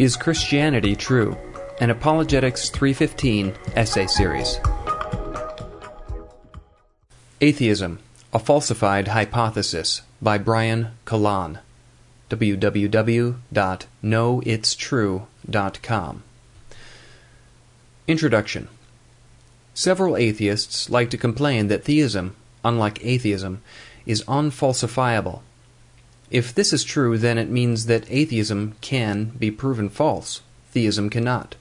Is Christianity True? An Apologetics 315 essay series. Atheism, a Falsified Hypothesis by Brian Kalan. www.knowitstrue.com. Introduction Several atheists like to complain that theism, unlike atheism, is unfalsifiable if this is true, then it means that atheism can be proven false. Theism cannot.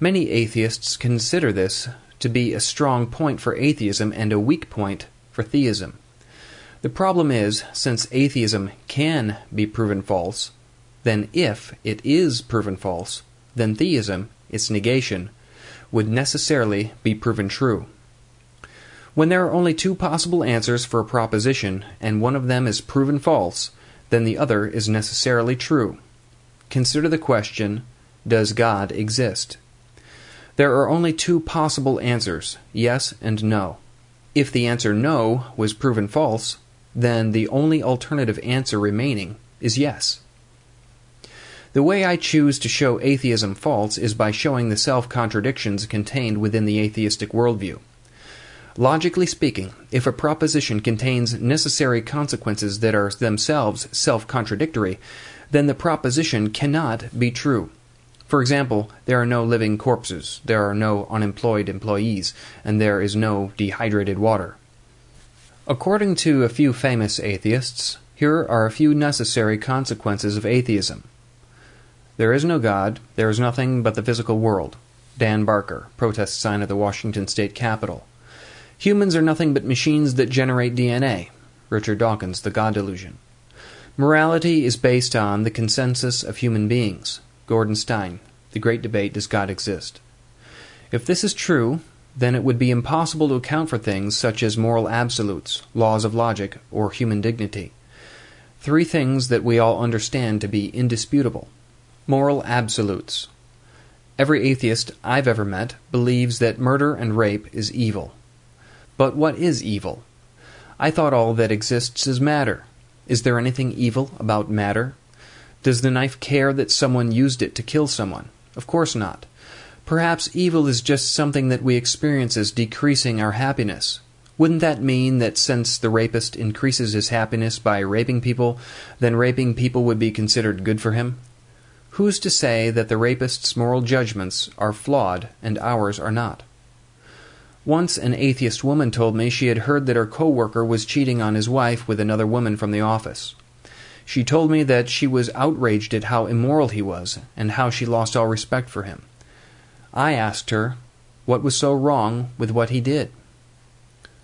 Many atheists consider this to be a strong point for atheism and a weak point for theism. The problem is, since atheism can be proven false, then if it is proven false, then theism, its negation, would necessarily be proven true. When there are only two possible answers for a proposition, and one of them is proven false, then the other is necessarily true. Consider the question Does God exist? There are only two possible answers yes and no. If the answer no was proven false, then the only alternative answer remaining is yes. The way I choose to show atheism false is by showing the self contradictions contained within the atheistic worldview. Logically speaking, if a proposition contains necessary consequences that are themselves self contradictory, then the proposition cannot be true. For example, there are no living corpses, there are no unemployed employees, and there is no dehydrated water. According to a few famous atheists, here are a few necessary consequences of atheism. There is no God, there is nothing but the physical world. Dan Barker, protest sign at the Washington State Capitol. Humans are nothing but machines that generate DNA. Richard Dawkins, The God Delusion. Morality is based on the consensus of human beings. Gordon Stein, The Great Debate Does God Exist? If this is true, then it would be impossible to account for things such as moral absolutes, laws of logic, or human dignity. Three things that we all understand to be indisputable. Moral absolutes. Every atheist I've ever met believes that murder and rape is evil. But what is evil? I thought all that exists is matter. Is there anything evil about matter? Does the knife care that someone used it to kill someone? Of course not. Perhaps evil is just something that we experience as decreasing our happiness. Wouldn't that mean that since the rapist increases his happiness by raping people, then raping people would be considered good for him? Who's to say that the rapist's moral judgments are flawed and ours are not? Once an atheist woman told me she had heard that her coworker was cheating on his wife with another woman from the office. She told me that she was outraged at how immoral he was and how she lost all respect for him. I asked her what was so wrong with what he did.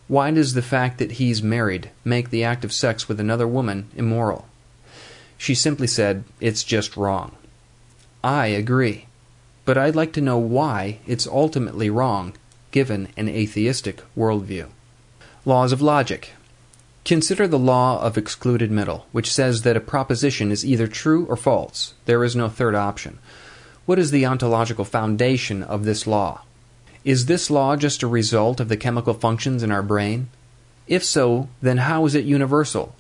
Why does the fact that he's married make the act of sex with another woman immoral? She simply said, It's just wrong. I agree. But I'd like to know why it's ultimately wrong given an atheistic worldview. Laws of logic. Consider the law of excluded middle, which says that a proposition is either true or false. There is no third option. What is the ontological foundation of this law? Is this law just a result of the chemical functions in our brain? If so, then how is it universal?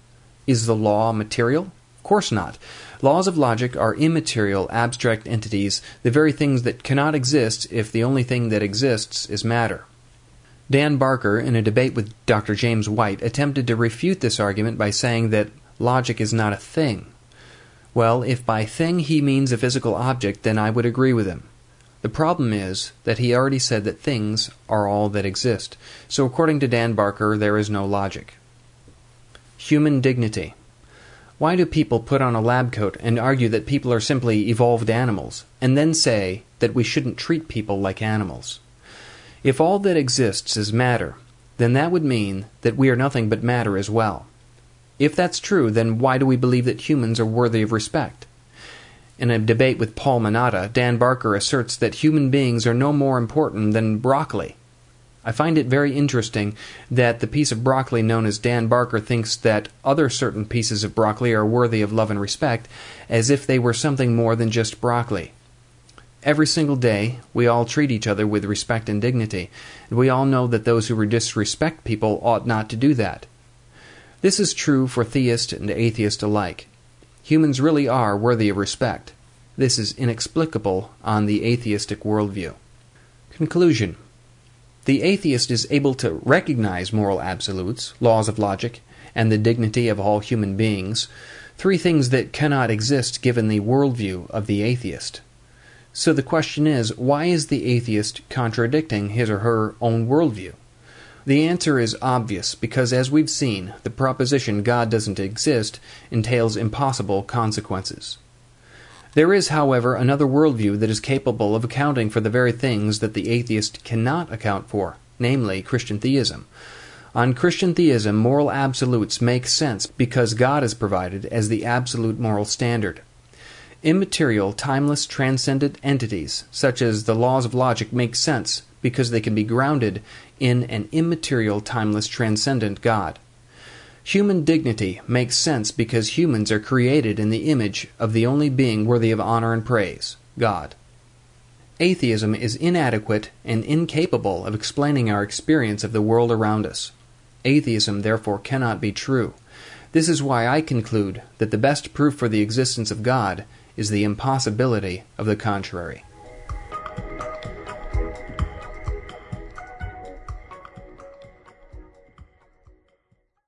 Is the law material? Of course not. Laws of logic are immaterial, abstract entities, the very things that cannot exist if the only thing that exists is matter. Dan Barker, in a debate with Dr. James White, attempted to refute this argument by saying that logic is not a thing. Well, if by thing he means a physical object, then I would agree with him. The problem is that he already said that things are all that exist, so according to Dan Barker, there is no logic. Human dignity. Why do people put on a lab coat and argue that people are simply evolved animals, and then say that we shouldn't treat people like animals? If all that exists is matter, then that would mean that we are nothing but matter as well. If that's true, then why do we believe that humans are worthy of respect? In a debate with Paul Manata, Dan Barker asserts that human beings are no more important than broccoli. I find it very interesting that the piece of broccoli known as Dan Barker thinks that other certain pieces of broccoli are worthy of love and respect, as if they were something more than just broccoli. Every single day, we all treat each other with respect and dignity, and we all know that those who disrespect people ought not to do that. This is true for theist and atheist alike. Humans really are worthy of respect. This is inexplicable on the atheistic worldview. Conclusion The atheist is able to recognize moral absolutes, laws of logic, and the dignity of all human beings, three things that cannot exist given the worldview of the atheist. So the question is, why is the atheist contradicting his or her own worldview? The answer is obvious because, as we've seen, the proposition God doesn't exist entails impossible consequences. There is, however, another worldview that is capable of accounting for the very things that the atheist cannot account for, namely Christian theism. On Christian theism, moral absolutes make sense because God is provided as the absolute moral standard. Immaterial, timeless, transcendent entities, such as the laws of logic, make sense because they can be grounded in an immaterial, timeless, transcendent God. Human dignity makes sense because humans are created in the image of the only being worthy of honor and praise God. Atheism is inadequate and incapable of explaining our experience of the world around us. Atheism, therefore, cannot be true. This is why I conclude that the best proof for the existence of God is the impossibility of the contrary.